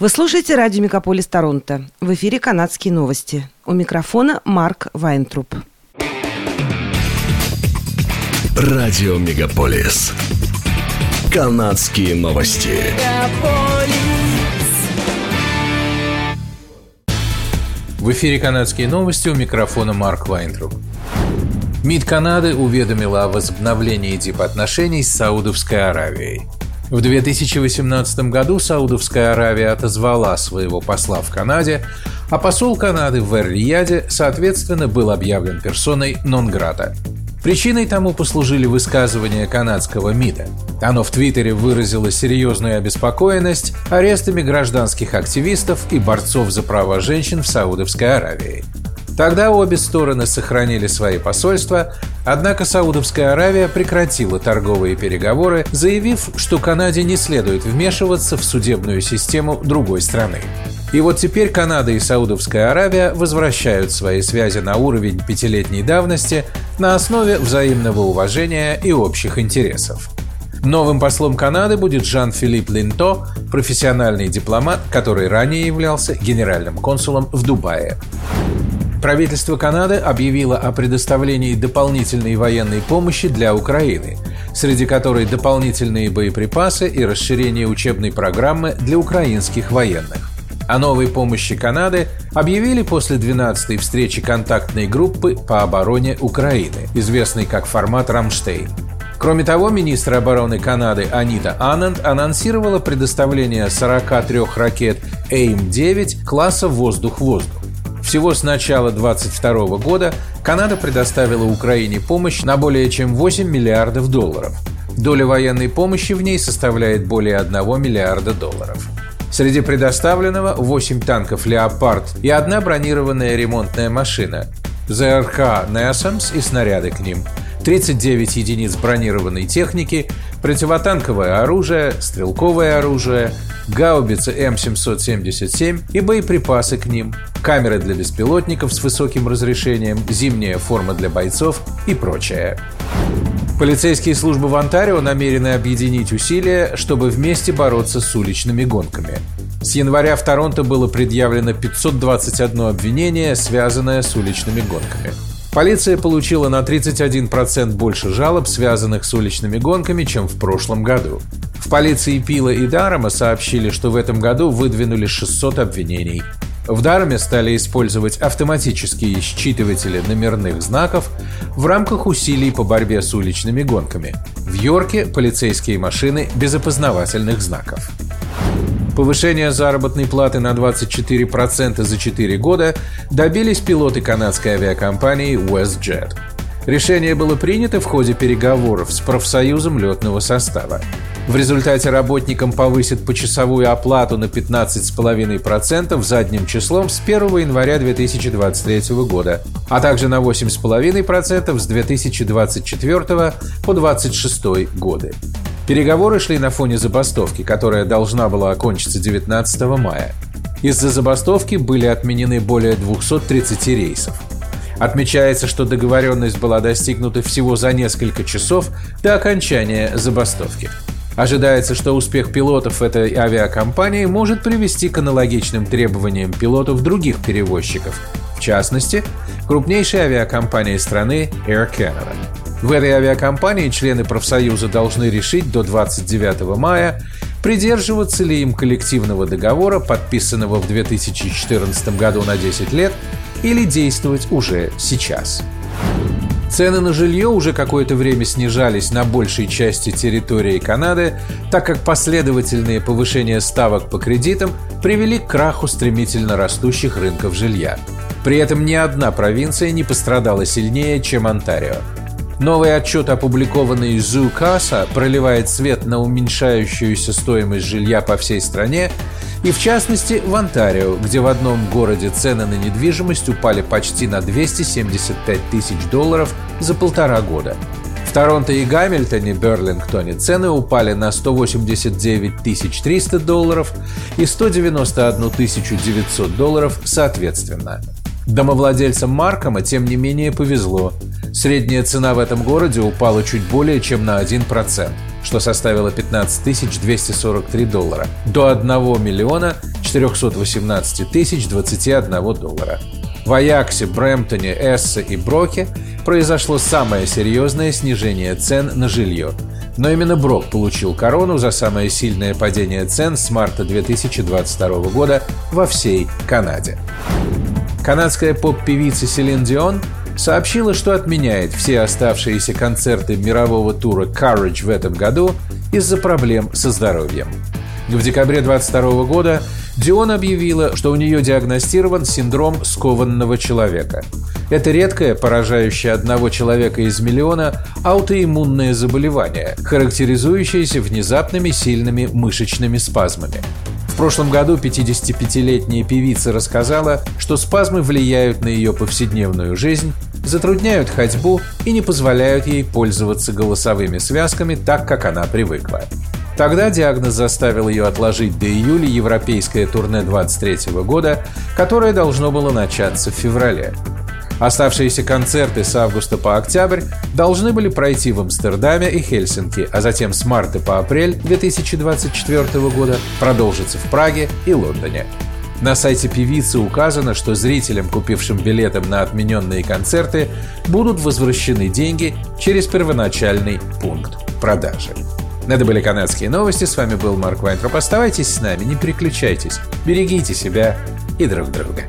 Вы слушаете радио «Мегаполис Торонто». В эфире «Канадские новости». У микрофона Марк Вайнтруп. Радио «Мегаполис». «Канадские новости». В эфире «Канадские новости» у микрофона Марк Вайнтруп. МИД Канады уведомила о возобновлении дипотношений с Саудовской Аравией. В 2018 году Саудовская Аравия отозвала своего посла в Канаде, а посол Канады в Эр-Рияде, соответственно, был объявлен персоной нон-грата. Причиной тому послужили высказывания канадского МИДа. Оно в Твиттере выразило серьезную обеспокоенность арестами гражданских активистов и борцов за права женщин в Саудовской Аравии. Тогда обе стороны сохранили свои посольства, однако Саудовская Аравия прекратила торговые переговоры, заявив, что Канаде не следует вмешиваться в судебную систему другой страны. И вот теперь Канада и Саудовская Аравия возвращают свои связи на уровень пятилетней давности на основе взаимного уважения и общих интересов. Новым послом Канады будет Жан-Филипп Линто, профессиональный дипломат, который ранее являлся генеральным консулом в Дубае. Правительство Канады объявило о предоставлении дополнительной военной помощи для Украины, среди которой дополнительные боеприпасы и расширение учебной программы для украинских военных. О новой помощи Канады объявили после 12-й встречи контактной группы по обороне Украины, известной как формат «Рамштейн». Кроме того, министр обороны Канады Анита Ананд анонсировала предоставление 43 ракет AIM-9 класса «Воздух-воздух». Всего с начала 2022 года Канада предоставила Украине помощь на более чем 8 миллиардов долларов. Доля военной помощи в ней составляет более 1 миллиарда долларов. Среди предоставленного 8 танков «Леопард» и одна бронированная ремонтная машина, ЗРК «Несамс» и снаряды к ним, 39 единиц бронированной техники, противотанковое оружие, стрелковое оружие, гаубицы М777 и боеприпасы к ним, камеры для беспилотников с высоким разрешением, зимняя форма для бойцов и прочее. Полицейские службы в Онтарио намерены объединить усилия, чтобы вместе бороться с уличными гонками. С января в Торонто было предъявлено 521 обвинение, связанное с уличными гонками. Полиция получила на 31% больше жалоб, связанных с уличными гонками, чем в прошлом году. В полиции Пила и Дарома сообщили, что в этом году выдвинули 600 обвинений. В Дарме стали использовать автоматические считыватели номерных знаков в рамках усилий по борьбе с уличными гонками. В Йорке полицейские машины без опознавательных знаков. Повышение заработной платы на 24% за 4 года добились пилоты канадской авиакомпании WestJet. Решение было принято в ходе переговоров с профсоюзом летного состава. В результате работникам повысят почасовую оплату на 15,5% задним числом с 1 января 2023 года, а также на 8,5% с 2024 по 2026 годы. Переговоры шли на фоне забастовки, которая должна была окончиться 19 мая. Из-за забастовки были отменены более 230 рейсов. Отмечается, что договоренность была достигнута всего за несколько часов до окончания забастовки. Ожидается, что успех пилотов этой авиакомпании может привести к аналогичным требованиям пилотов других перевозчиков, в частности, крупнейшей авиакомпании страны Air Canada. В этой авиакомпании члены профсоюза должны решить до 29 мая, придерживаться ли им коллективного договора, подписанного в 2014 году на 10 лет, или действовать уже сейчас. Цены на жилье уже какое-то время снижались на большей части территории Канады, так как последовательные повышения ставок по кредитам привели к краху стремительно растущих рынков жилья. При этом ни одна провинция не пострадала сильнее, чем Онтарио. Новый отчет, опубликованный Зукаса, проливает свет на уменьшающуюся стоимость жилья по всей стране и в частности в Онтарио, где в одном городе цены на недвижимость упали почти на 275 тысяч долларов за полтора года. В Торонто и Гамильтоне, Берлингтоне цены упали на 189 300 долларов и 191 900 долларов соответственно. Домовладельцам Маркома, тем не менее, повезло. Средняя цена в этом городе упала чуть более чем на 1%, что составило 15 243 доллара, до 1 миллиона 418 тысяч 21 доллара. В Аяксе, Брэмптоне, Эссе и Броке произошло самое серьезное снижение цен на жилье. Но именно Брок получил корону за самое сильное падение цен с марта 2022 года во всей Канаде. Канадская поп-певица Селин Дион сообщила, что отменяет все оставшиеся концерты мирового тура Courage в этом году из-за проблем со здоровьем. В декабре 2022 года Дион объявила, что у нее диагностирован синдром скованного человека. Это редкое, поражающее одного человека из миллиона, аутоиммунное заболевание, характеризующееся внезапными сильными мышечными спазмами. В прошлом году 55-летняя певица рассказала, что спазмы влияют на ее повседневную жизнь, затрудняют ходьбу и не позволяют ей пользоваться голосовыми связками так, как она привыкла. Тогда диагноз заставил ее отложить до июля европейское турне 23 года, которое должно было начаться в феврале. Оставшиеся концерты с августа по октябрь должны были пройти в Амстердаме и Хельсинки, а затем с марта по апрель 2024 года продолжиться в Праге и Лондоне. На сайте певицы указано, что зрителям, купившим билеты на отмененные концерты, будут возвращены деньги через первоначальный пункт продажи. Это были канадские новости. С вами был Марк Вайнтроп. Оставайтесь с нами, не переключайтесь. Берегите себя и друг друга.